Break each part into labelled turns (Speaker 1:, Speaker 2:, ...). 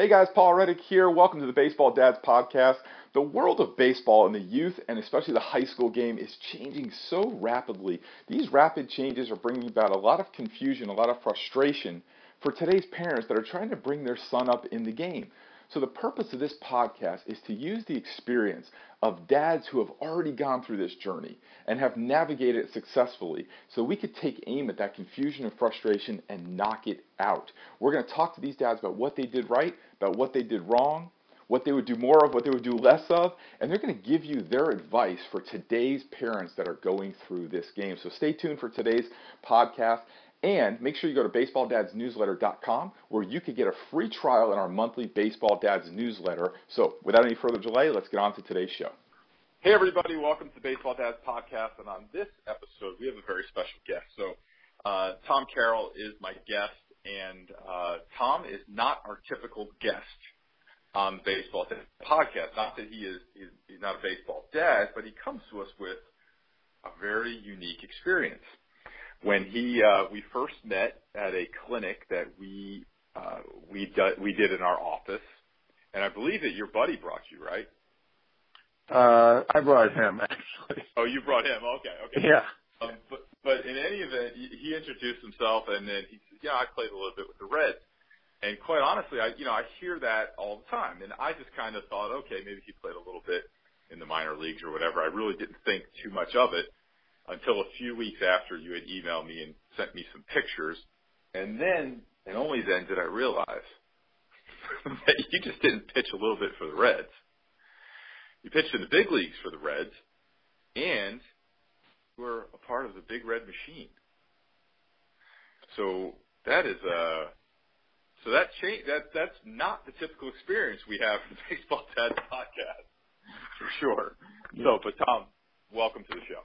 Speaker 1: Hey guys, Paul Reddick here. Welcome to the Baseball Dads Podcast. The world of baseball and the youth, and especially the high school game, is changing so rapidly. These rapid changes are bringing about a lot of confusion, a lot of frustration for today's parents that are trying to bring their son up in the game. So, the purpose of this podcast is to use the experience of dads who have already gone through this journey and have navigated it successfully so we could take aim at that confusion and frustration and knock it out. We're going to talk to these dads about what they did right, about what they did wrong, what they would do more of, what they would do less of, and they're going to give you their advice for today's parents that are going through this game. So stay tuned for today's podcast. And make sure you go to baseballdadsnewsletter.com where you can get a free trial in our monthly Baseball Dads newsletter. So without any further delay, let's get on to today's show. Hey everybody, welcome to Baseball Dads Podcast. And on this episode, we have a very special guest. So uh, Tom Carroll is my guest, and uh, Tom is not our typical guest on the Baseball Dads Podcast. Not that he is he's, he's not a baseball dad, but he comes to us with a very unique experience when he uh, we first met at a clinic that we uh, we do, we did in our office, and I believe that your buddy brought you, right?
Speaker 2: Uh, I brought him actually.
Speaker 1: Oh, you brought him. Okay, okay.
Speaker 2: Yeah.
Speaker 1: Um, but but in any event, he introduced himself, and then he said, "Yeah, I played a little bit with the Reds." And quite honestly, I you know I hear that all the time, and I just kind of thought, okay, maybe he played a little bit in the minor leagues or whatever. I really didn't think too much of it until a few weeks after you had emailed me and sent me some pictures. And then, and only then did I realize that you just didn't pitch a little bit for the Reds. You pitched in the big leagues for the Reds, and you were a part of the Big Red Machine. So that is a so that change that that's not the typical experience we have in the Baseball Dad podcast for sure. So, but Tom, welcome to the show.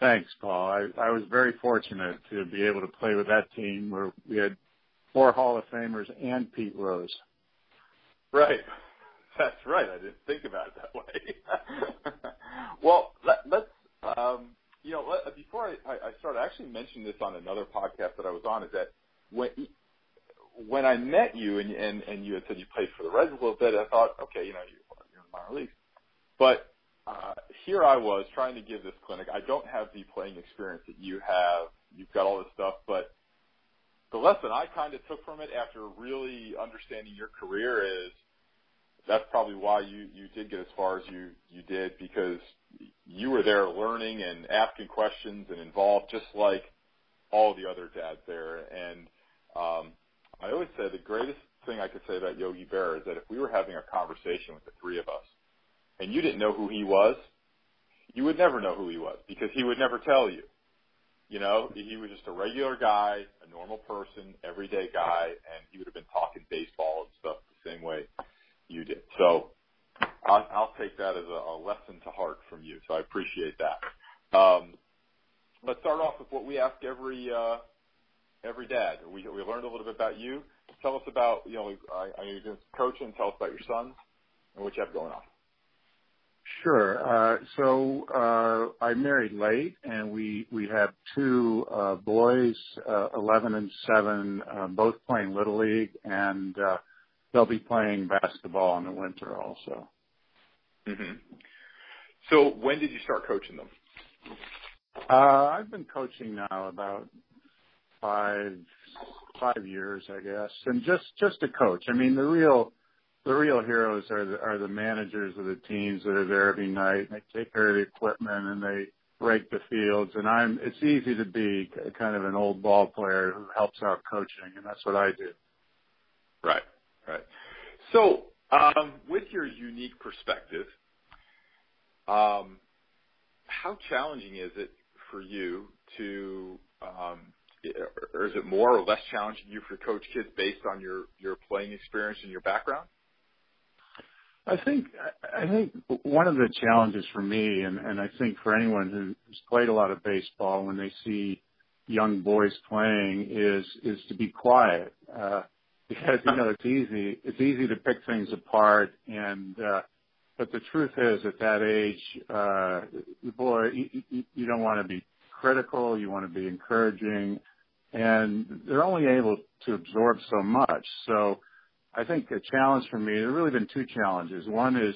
Speaker 2: Thanks, Paul. I, was very fortunate to be able to play with that team where we had four Hall of Famers and Pete Rose.
Speaker 1: Right. That's right. I didn't think about it that way. well, let, let's, um, you know, let, before I, I start, I actually mentioned this on another podcast that I was on, is that when, when I met you and, and, and you had said you played for the Reds a little bit, I thought, okay, you know, you're, you're in minor leagues. But uh, here I was trying to give this clinic. I don't have the playing experience that you have. You've got all this stuff, but the lesson I kind of took from it after really understanding your career is that's probably why you you did get as far as you you did because you were there learning and asking questions and involved just like all the other dads there and um I always say the greatest thing I could say about Yogi Berra is that if we were having a conversation with the three of us and you didn't know who he was, you would never know who he was because he would never tell you. You know, he was just a regular guy, a normal person, everyday guy, and he would have been talking baseball and stuff the same way you did. So I'll, I'll take that as a, a lesson to heart from you. So I appreciate that. Um, let's start off with what we ask every uh, every dad. We we learned a little bit about you. Tell us about you know I, I know you're doing coaching. Tell us about your sons and what you have going on.
Speaker 2: Sure. Uh, so uh, I married late, and we we have two uh, boys, uh, 11 and 7, uh, both playing little league, and uh, they'll be playing basketball in the winter also.
Speaker 1: Mm-hmm. So when did you start coaching them?
Speaker 2: Uh, I've been coaching now about five five years, I guess, and just just a coach. I mean, the real the real heroes are the, are the managers of the teams that are there every night. And they take care of the equipment and they rake the fields. And I'm, it's easy to be kind of an old ball player who helps out coaching, and that's what I do.
Speaker 1: Right, right. So, um, with your unique perspective, um, how challenging is it for you to, um, or is it more or less challenging you for coach kids based on your your playing experience and your background?
Speaker 2: I think I think one of the challenges for me, and, and I think for anyone who's played a lot of baseball, when they see young boys playing, is is to be quiet uh, because you know it's easy it's easy to pick things apart, and uh, but the truth is at that age, uh, boy, you, you don't want to be critical, you want to be encouraging, and they're only able to absorb so much. So I think the challenge for me, there have really been two challenges. One is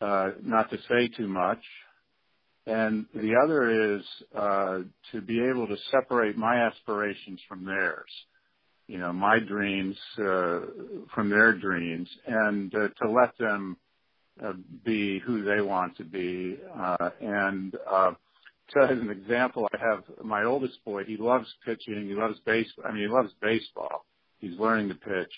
Speaker 2: uh, not to say too much, and the other is uh, to be able to separate my aspirations from theirs. You know, my dreams uh, from their dreams, and uh, to let them uh, be who they want to be. Uh, and uh, so as an example, I have my oldest boy. He loves pitching. He loves base. I mean, he loves baseball. He's learning to pitch,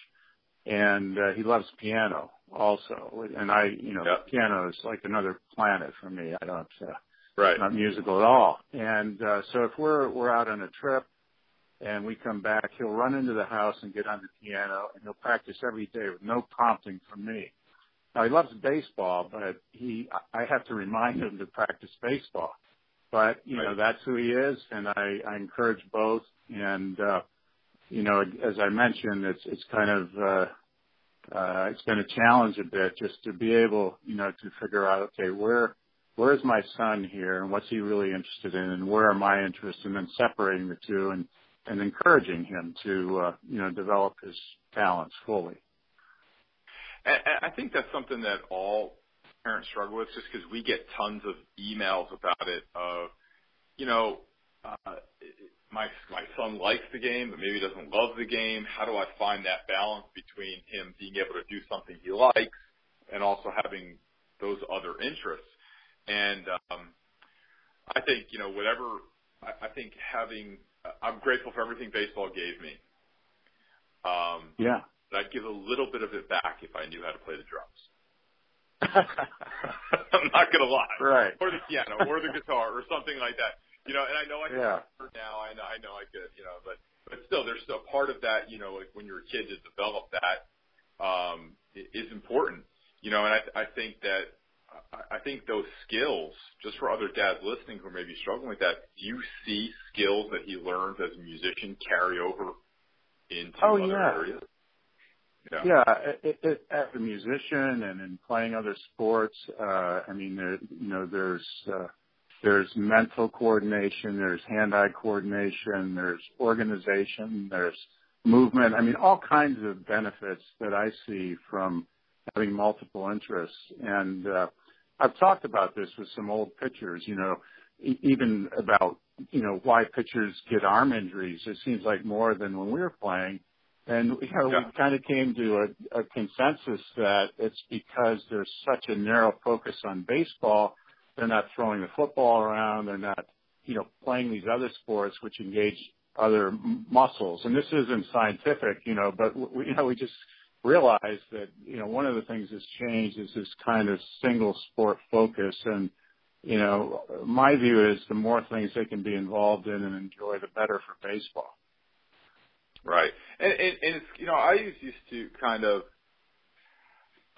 Speaker 2: and uh, he loves piano also. And I, you know, yep. piano is like another planet for me. I don't. Uh,
Speaker 1: right.
Speaker 2: Not musical at all. And uh, so if we're we're out on a trip and we come back, he'll run into the house and get on the piano, and he'll practice every day with no prompting from me. Now he loves baseball, but he I have to remind him to practice baseball. But you right. know that's who he is, and I, I encourage both. And uh, you know, as I mentioned, it's it's kind of uh, uh, it's been a challenge a bit just to be able, you know, to figure out okay where where's my son here and what's he really interested in and where are my interests and then separating the two and and encouraging him to uh, you know develop his talents fully.
Speaker 1: I think that's something that all parents struggle with, just because we get tons of emails about it. Of you know, uh, my my son likes the game, but maybe doesn't love the game. How do I find that balance between him being able to do something he likes and also having those other interests? And um, I think you know whatever. I, I think having I'm grateful for everything baseball gave me. Um,
Speaker 2: yeah.
Speaker 1: But I'd give a little bit of it back if I knew how to play the drums. I'm not gonna lie.
Speaker 2: Right.
Speaker 1: Or the piano, or the guitar, or something like that. You know, and I know I can
Speaker 2: yeah.
Speaker 1: now. I know, I know I could. You know, but but still, there's still part of that. You know, like when you're a kid to develop that um, is important. You know, and I I think that I think those skills, just for other dads listening who may be struggling with that, do you see skills that he learns as a musician carry over into
Speaker 2: oh,
Speaker 1: other
Speaker 2: yeah.
Speaker 1: areas?
Speaker 2: Yeah, yeah it, it, as a musician and in playing other sports, uh, I mean, there, you know, there's uh, there's mental coordination, there's hand-eye coordination, there's organization, there's movement. I mean, all kinds of benefits that I see from having multiple interests. And uh, I've talked about this with some old pitchers, you know, e- even about, you know, why pitchers get arm injuries. It seems like more than when we were playing. And, you know,
Speaker 1: yeah.
Speaker 2: we kind of came to a, a consensus that it's because there's such a narrow focus on baseball. They're not throwing the football around. They're not, you know, playing these other sports which engage other muscles. And this isn't scientific, you know, but we, you know, we just realize that you know one of the things that's changed is this kind of single sport focus and you know my view is the more things they can be involved in and enjoy the better for baseball
Speaker 1: right and and, and it's you know i used to kind of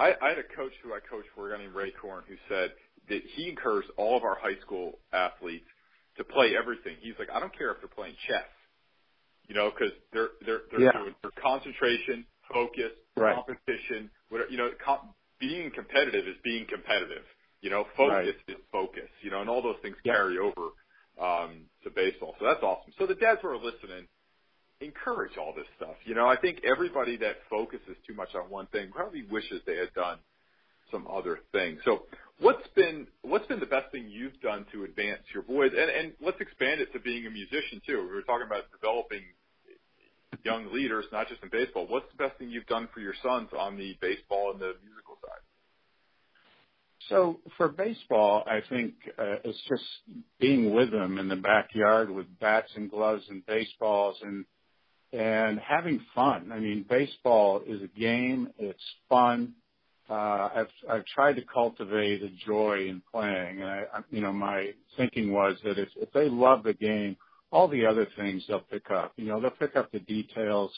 Speaker 1: I, I had a coach who I coached for, a guy named Ray Korn, who said that he encouraged all of our high school athletes to play everything. He's like, I don't care if they're playing chess, you know, because they're they're they're
Speaker 2: yeah.
Speaker 1: doing their concentration, focus,
Speaker 2: right.
Speaker 1: competition, whatever, you know, com- being competitive is being competitive. You know, focus
Speaker 2: right.
Speaker 1: is focus. You know, and all those things
Speaker 2: yep.
Speaker 1: carry over um, to baseball. So that's awesome. So the dads who are listening, encourage all this stuff. You know, I think everybody that focuses too much on one thing probably wishes they had done some other things. So what's been what's been the best thing you've done to advance your voice? And let's expand it to being a musician too. We were talking about developing young leaders, not just in baseball. What's the best thing you've done for your sons on the baseball and the musical side?
Speaker 2: So for baseball, I think uh, it's just being with them in the backyard with bats and gloves and baseballs and and having fun. I mean, baseball is a game. It's fun. Uh, I've I've tried to cultivate a joy in playing, and I, I you know my thinking was that if if they love the game, all the other things they'll pick up. You know, they'll pick up the details,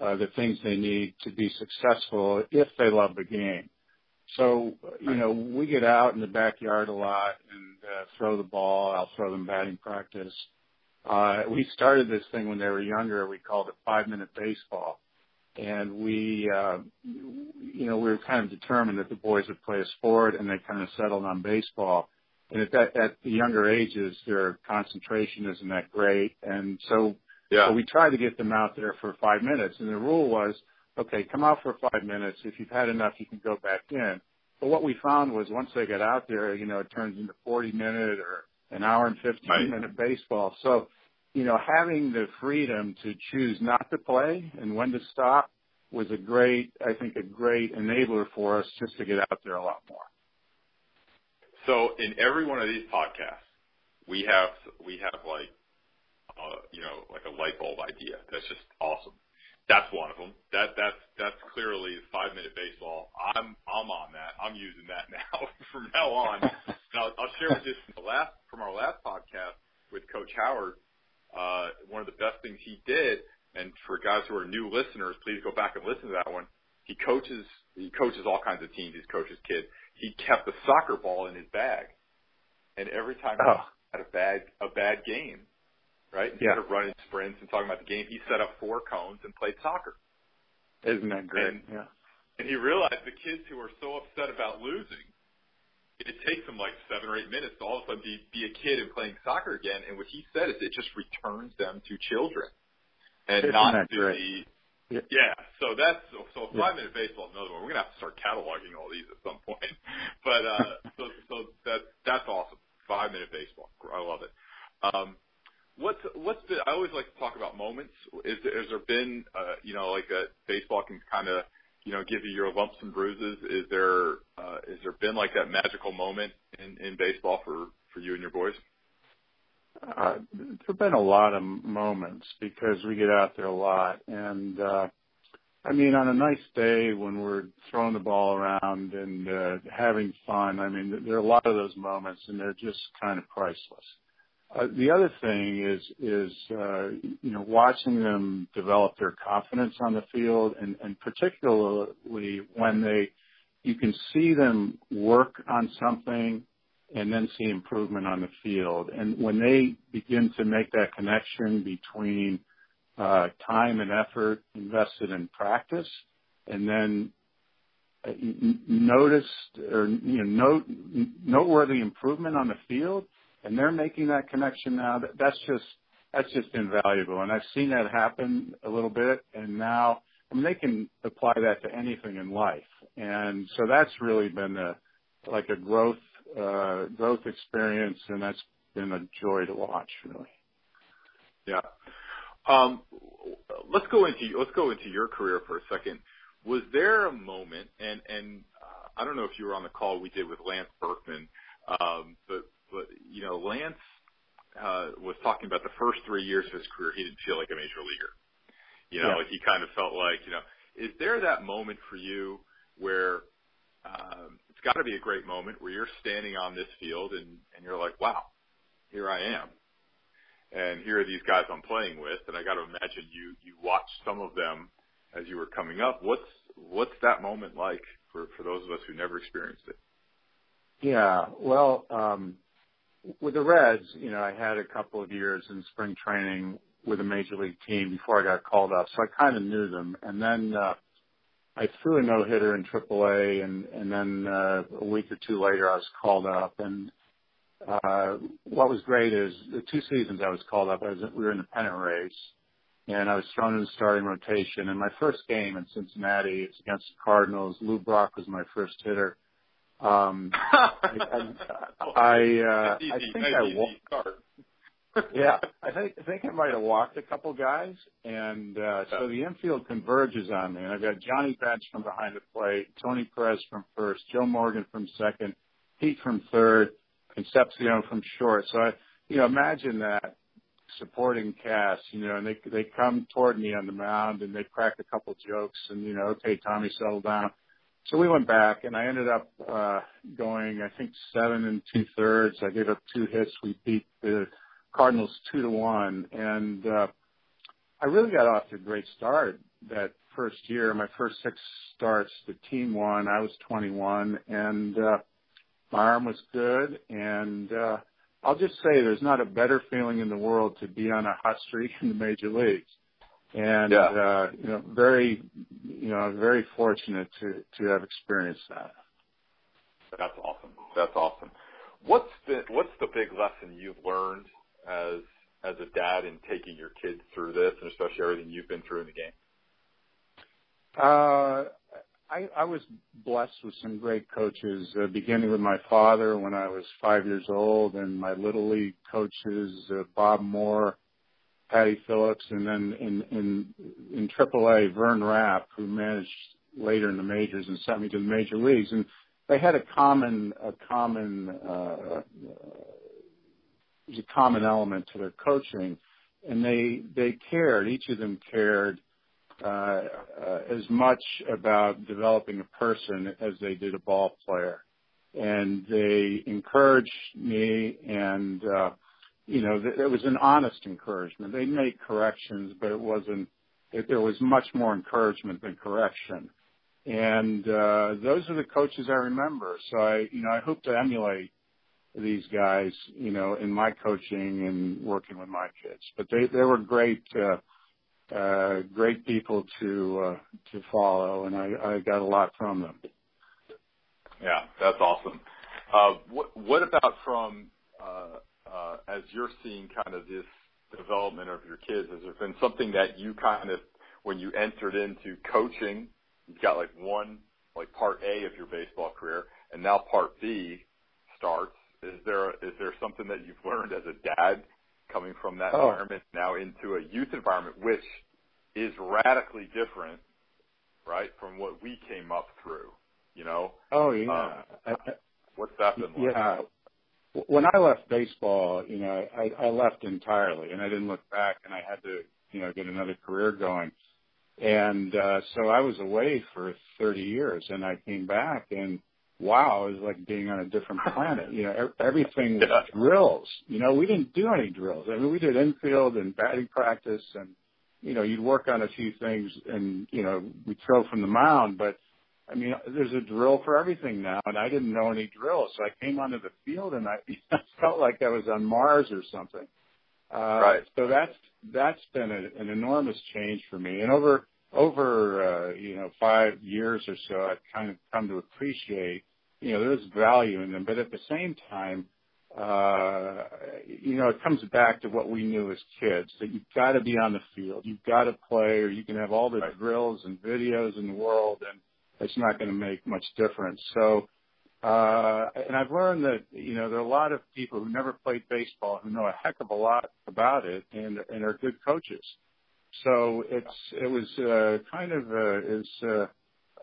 Speaker 2: uh, the things they need to be successful if they love the game. So, you know, we get out in the backyard a lot and uh, throw the ball. I'll throw them batting practice. Uh, we started this thing when they were younger. We called it five minute baseball. And we, uh, you know, we were kind of determined that the boys would play a sport and they kind of settled on baseball and at that at the younger ages their concentration isn't that great and so
Speaker 1: yeah.
Speaker 2: so we tried to get them out there for five minutes and the rule was okay, come out for five minutes. If you've had enough, you can go back in. But what we found was once they got out there, you know, it turns into 40 minute or an hour and 15 right. minute baseball. So, you know, having the freedom to choose not to play and when to stop was a great, I think, a great enabler for us just to get out there a lot more.
Speaker 1: So in every one of these podcasts, we have we have like uh, you know like a light bulb idea that's just awesome. That's one of them. That that's that's clearly five minute baseball. I'm I'm on that. I'm using that now from now on. and I'll, I'll share with you from the last from our last podcast with Coach Howard. Uh, one of the best things he did, and for guys who are new listeners, please go back and listen to that one. He coaches he coaches all kinds of teams. He coaches kids. He kept a soccer ball in his bag, and every time oh. he had a bad a bad game, right? Instead yeah. of running sprints and talking about the game, he set up four cones and played soccer.
Speaker 2: Isn't that great?
Speaker 1: And, yeah. And he realized the kids who are so upset about losing, it takes them like seven or eight minutes to all of a sudden be, be a kid and playing soccer again. And what he said is it just returns them to children and
Speaker 2: Isn't
Speaker 1: not
Speaker 2: to
Speaker 1: great? the yeah. yeah. So that's so, five minute baseball is another one. We're gonna have to start cataloging all these at some point. But uh so so that that's awesome. Five minute baseball. I love it. Um What's what's been? I always like to talk about moments. Is there, has there been, uh, you know, like a baseball can kind of, give you your lumps and bruises? Is there uh, is there been like that magical moment in in baseball for for you and your boys?
Speaker 2: Uh, there've been a lot of moments because we get out there a lot, and uh, I mean, on a nice day when we're throwing the ball around and having fun, I mean, there are a lot of those moments, and they're just kind of priceless. Uh, the other thing is is uh, you know watching them develop their confidence on the field, and, and particularly when they you can see them work on something and then see improvement on the field. And when they begin to make that connection between uh, time and effort invested in practice, and then uh, noticed or you know note, noteworthy improvement on the field, and they're making that connection now. That's just that's just invaluable, and I've seen that happen a little bit, and now I mean they can apply that to anything in life, and so that's really been a like a growth uh, growth experience, and that's been a joy to watch, really.
Speaker 1: Yeah. Um, let's go into let's go into your career for a second. Was there a moment, and and uh, I don't know if you were on the call we did with Lance Berkman, um, but but you know, Lance uh, was talking about the first three years of his career, he didn't feel like a major leaguer. You know, yeah. like he kind of felt like, you know, is there that moment for you where um, it's got to be a great moment where you're standing on this field and and you're like, wow, here I am, and here are these guys I'm playing with, and I got to imagine you you watched some of them as you were coming up. What's what's that moment like for for those of us who never experienced it?
Speaker 2: Yeah, well, um, with the Reds, you know, I had a couple of years in spring training with a major league team before I got called up, so I kind of knew them. And then uh, I threw a no hitter in AAA, and and then uh, a week or two later I was called up. And uh, what was great is the two seasons I was called up, I was we were in the pennant race, and I was thrown in the starting rotation. And my first game in Cincinnati, it's against the Cardinals. Lou Brock was my first hitter um, I, I, uh, I think I walked. yeah, I think I think I might have walked a couple guys, and uh, so the infield converges on me, and I've got Johnny Bench from behind the plate, Tony Perez from first, Joe Morgan from second, Pete from third, Concepcion from short. So I, you know, imagine that supporting cast, you know, and they they come toward me on the mound and they crack a couple jokes, and you know, okay, Tommy, settle down. So we went back, and I ended up uh, going, I think, seven and two thirds. I gave up two hits. We beat the Cardinals two to one, and uh, I really got off to a great start that first year. My first six starts, the team won. I was 21, and uh, my arm was good. And uh, I'll just say, there's not a better feeling in the world to be on a hot streak in the major leagues and yeah. uh, you know, very, you know, I was very fortunate to to have experienced that.
Speaker 1: That's awesome. That's awesome. What's the what's the big lesson you've learned as as a dad in taking your kids through this, and especially everything you've been through in the game?
Speaker 2: Uh, I, I was blessed with some great coaches, uh, beginning with my father when I was five years old, and my little league coaches, uh, Bob Moore, Patty Phillips, and then in AAA, Vern Rapp, who managed later in the majors and sent me to the major leagues, and they had a common a common uh, there's a common element to their coaching, and they they cared. Each of them cared uh, uh, as much about developing a person as they did a ball player, and they encouraged me and. You know, it was an honest encouragement. They made corrections, but it wasn't. There was much more encouragement than correction, and uh, those are the coaches I remember. So I, you know, I hope to emulate these guys, you know, in my coaching and working with my kids. But they they were great, uh, uh, great people to uh, to follow, and I, I got a lot from them.
Speaker 1: Yeah, that's awesome. Uh, what what about from uh, as you're seeing kind of this development of your kids, has there been something that you kind of, when you entered into coaching, you've got like one, like part A of your baseball career, and now part B starts. Is there is there something that you've learned as a dad coming from that oh. environment now into a youth environment, which is radically different, right, from what we came up through? You know.
Speaker 2: Oh yeah. Um,
Speaker 1: what's that been like?
Speaker 2: Yeah when I left baseball, you know, I, I left entirely and I didn't look back and I had to, you know, get another career going. And, uh, so I was away for 30 years and I came back and wow, it was like being on a different planet. You know, everything was drills. You know, we didn't do any drills. I mean, we did infield and batting practice and, you know, you'd work on a few things and, you know, we'd throw from the mound, but I mean, there's a drill for everything now, and I didn't know any drills. So I came onto the field, and I, I felt like I was on Mars or something. Uh,
Speaker 1: right.
Speaker 2: So that's that's been a, an enormous change for me. And over over uh, you know five years or so, I've kind of come to appreciate you know there's value in them, but at the same time, uh, you know it comes back to what we knew as kids that you've got to be on the field, you've got to play, or you can have all the right. drills and videos in the world and it's not going to make much difference. So, uh, and I've learned that, you know, there are a lot of people who never played baseball who know a heck of a lot about it and, and are good coaches. So it's, it was, uh, kind of, uh, is, uh,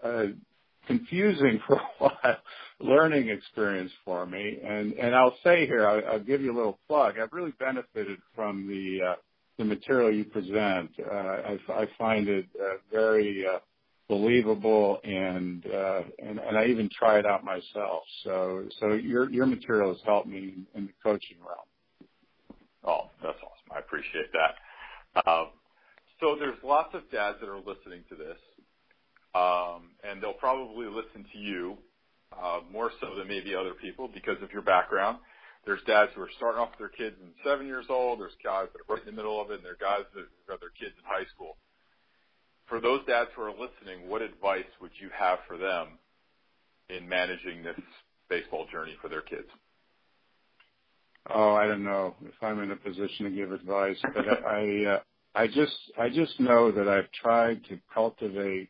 Speaker 2: uh, confusing for a while learning experience for me. And, and I'll say here, I'll, I'll give you a little plug. I've really benefited from the, uh, the material you present. Uh, I, I find it uh, very uh, believable and uh and, and I even try it out myself. So so your your material has helped me in the coaching realm.
Speaker 1: Oh, that's awesome. I appreciate that. Um, so there's lots of dads that are listening to this, um, and they'll probably listen to you uh, more so than maybe other people because of your background. There's dads who are starting off with their kids in seven years old. There's guys that are right in the middle of it, and there are guys that have their kids in high school for those dads who are listening, what advice would you have for them in managing this baseball journey for their kids?
Speaker 2: Oh, I don't know if I'm in a position to give advice, but I, uh, I just, I just know that I've tried to cultivate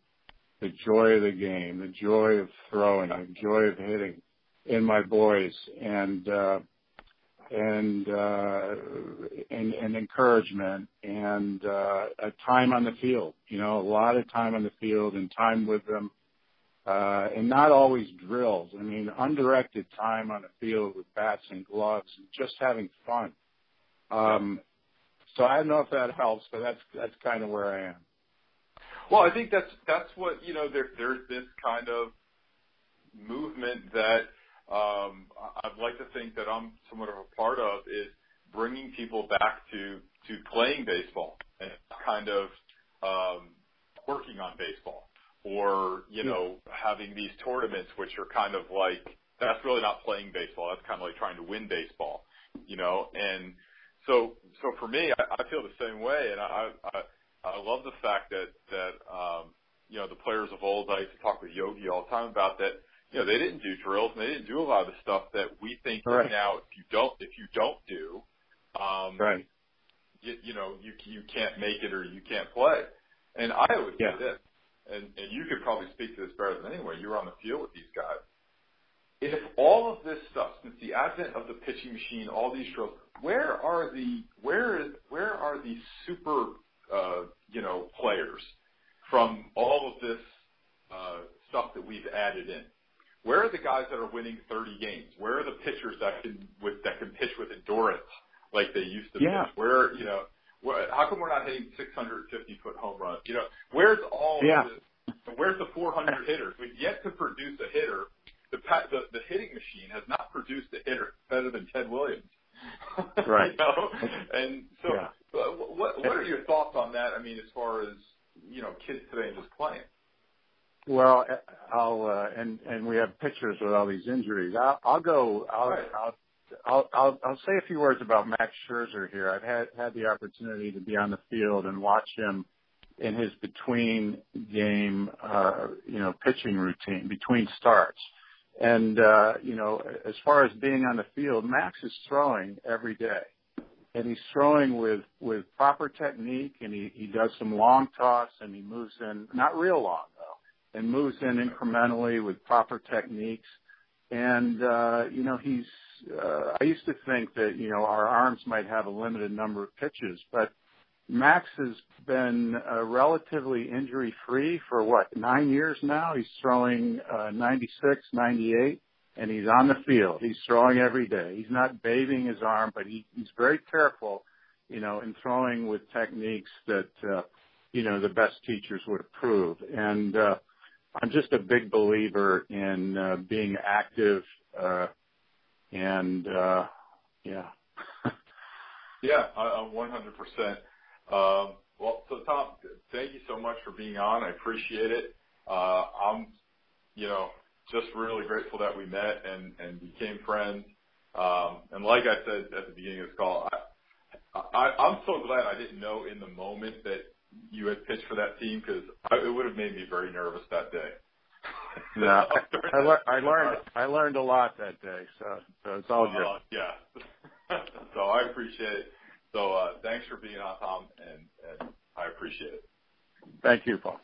Speaker 2: the joy of the game, the joy of throwing, the joy of hitting in my boys, and uh, and uh, and, and encouragement and uh, a time on the field. You know, a lot of time on the field and time with them, uh, and not always drills. I mean, undirected time on the field with bats and gloves and just having fun. Um, so I don't know if that helps, but that's that's kind of where I am.
Speaker 1: Well, I think that's that's what you know. There, there's this kind of movement that I'd like to think that I'm somewhat of a part of is bringing people back to to playing baseball and kind of um, working on baseball, or you know having these tournaments which are kind of like that's really not playing baseball. That's kind of like trying to win baseball, you know. And so so for me, I, I feel the same way, and I, I I love the fact that that um, you know the players of old. I used to talk with Yogi all the time about that you know, they didn't do drills and they didn't do a lot of the stuff that we think right. now if you don't if you don't do, um,
Speaker 2: right,
Speaker 1: you, you know, you you can't make it or you can't play. And I always
Speaker 2: yeah.
Speaker 1: say this: and, and you could probably speak to this better than anyone. You were on the field with these guys. If all of this stuff, since the advent of the pitching machine, all these drills, where are the where is where are the super uh, you know players from all of this uh, stuff that we've added in? Where are the guys that are winning 30 games? Where are the pitchers that can with that can pitch with endurance like they used to
Speaker 2: yeah.
Speaker 1: pitch? Where you know where, how come we're not hitting 650 foot home runs? You know, where's all
Speaker 2: yeah.
Speaker 1: this? Where's the 400 hitters? We've yet to produce a hitter. The, the the hitting machine has not produced a hitter better than Ted Williams.
Speaker 2: Right.
Speaker 1: you know? And so,
Speaker 2: yeah.
Speaker 1: what what are your thoughts on that? I mean, as far as you know, kids today and just playing.
Speaker 2: Well, I'll uh, and and we have pictures with all these injuries. I'll, I'll go. I'll,
Speaker 1: right.
Speaker 2: I'll I'll, I'll I'll say a few words about Max Scherzer here. I've had had the opportunity to be on the field and watch him in his between game, uh, you know, pitching routine between starts. And uh, you know, as far as being on the field, Max is throwing every day, and he's throwing with with proper technique, and he he does some long toss, and he moves in not real long and moves in incrementally with proper techniques. And uh, you know, he's uh, I used to think that you know our arms might have a limited number of pitches, but Max has been uh, relatively injury free for what nine years now. He's throwing uh, 96, 98, and he's on the field. He's throwing every day. He's not bathing his arm, but he, he's very careful, you know, in throwing with techniques that uh, you know the best teachers would approve. And uh, I'm just a big believer in uh, being active. Uh, and uh, yeah.
Speaker 1: yeah, I'm 100%. Um, well, so Tom, thank you so much for being on. I appreciate it. Uh, I'm, you know, just really grateful that we met and, and became friends. Um, and like I said at the beginning of this call, I, I, I'm so glad I didn't know in the moment that you had pitched for that team because it would have made me very nervous that day.
Speaker 2: No, I, I, le- I learned I learned a lot that day, so so it's all good.
Speaker 1: Uh, yeah, so I appreciate it. So uh, thanks for being on, Tom, and, and I appreciate it.
Speaker 2: Thank you, Paul.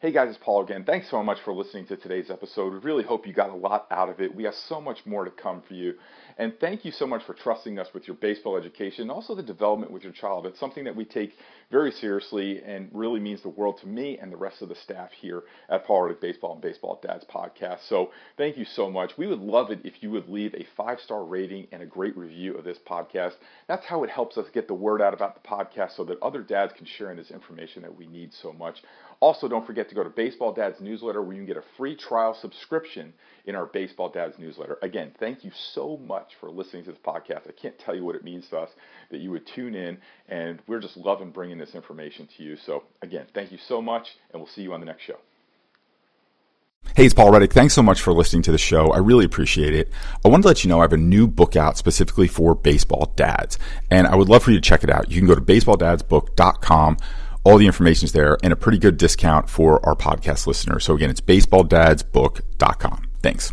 Speaker 3: Hey guys, it's Paul again. Thanks so much for listening to today's episode. We really hope you got a lot out of it. We have so much more to come for you. And thank you so much for trusting us with your baseball education and also the development with your child. It's something that we take very seriously and really means the world to me and the rest of the staff here at Paul Reddick Baseball and Baseball Dads podcast. So thank you so much. We would love it if you would leave a five star rating and a great review of this podcast. That's how it helps us get the word out about the podcast so that other dads can share in this information that we need so much. Also, don't forget to go to Baseball Dads newsletter where you can get a free trial subscription in our Baseball Dads newsletter. Again, thank you so much for listening to this podcast. I can't tell you what it means to us that you would tune in, and we're just loving bringing this information to you. So, again, thank you so much, and we'll see you on the next show.
Speaker 4: Hey, it's Paul Reddick. Thanks so much for listening to the show. I really appreciate it. I wanted to let you know I have a new book out specifically for baseball dads, and I would love for you to check it out. You can go to baseballdadsbook.com. All the information is there and a pretty good discount for our podcast listeners. So again, it's baseballdadsbook.com. Thanks.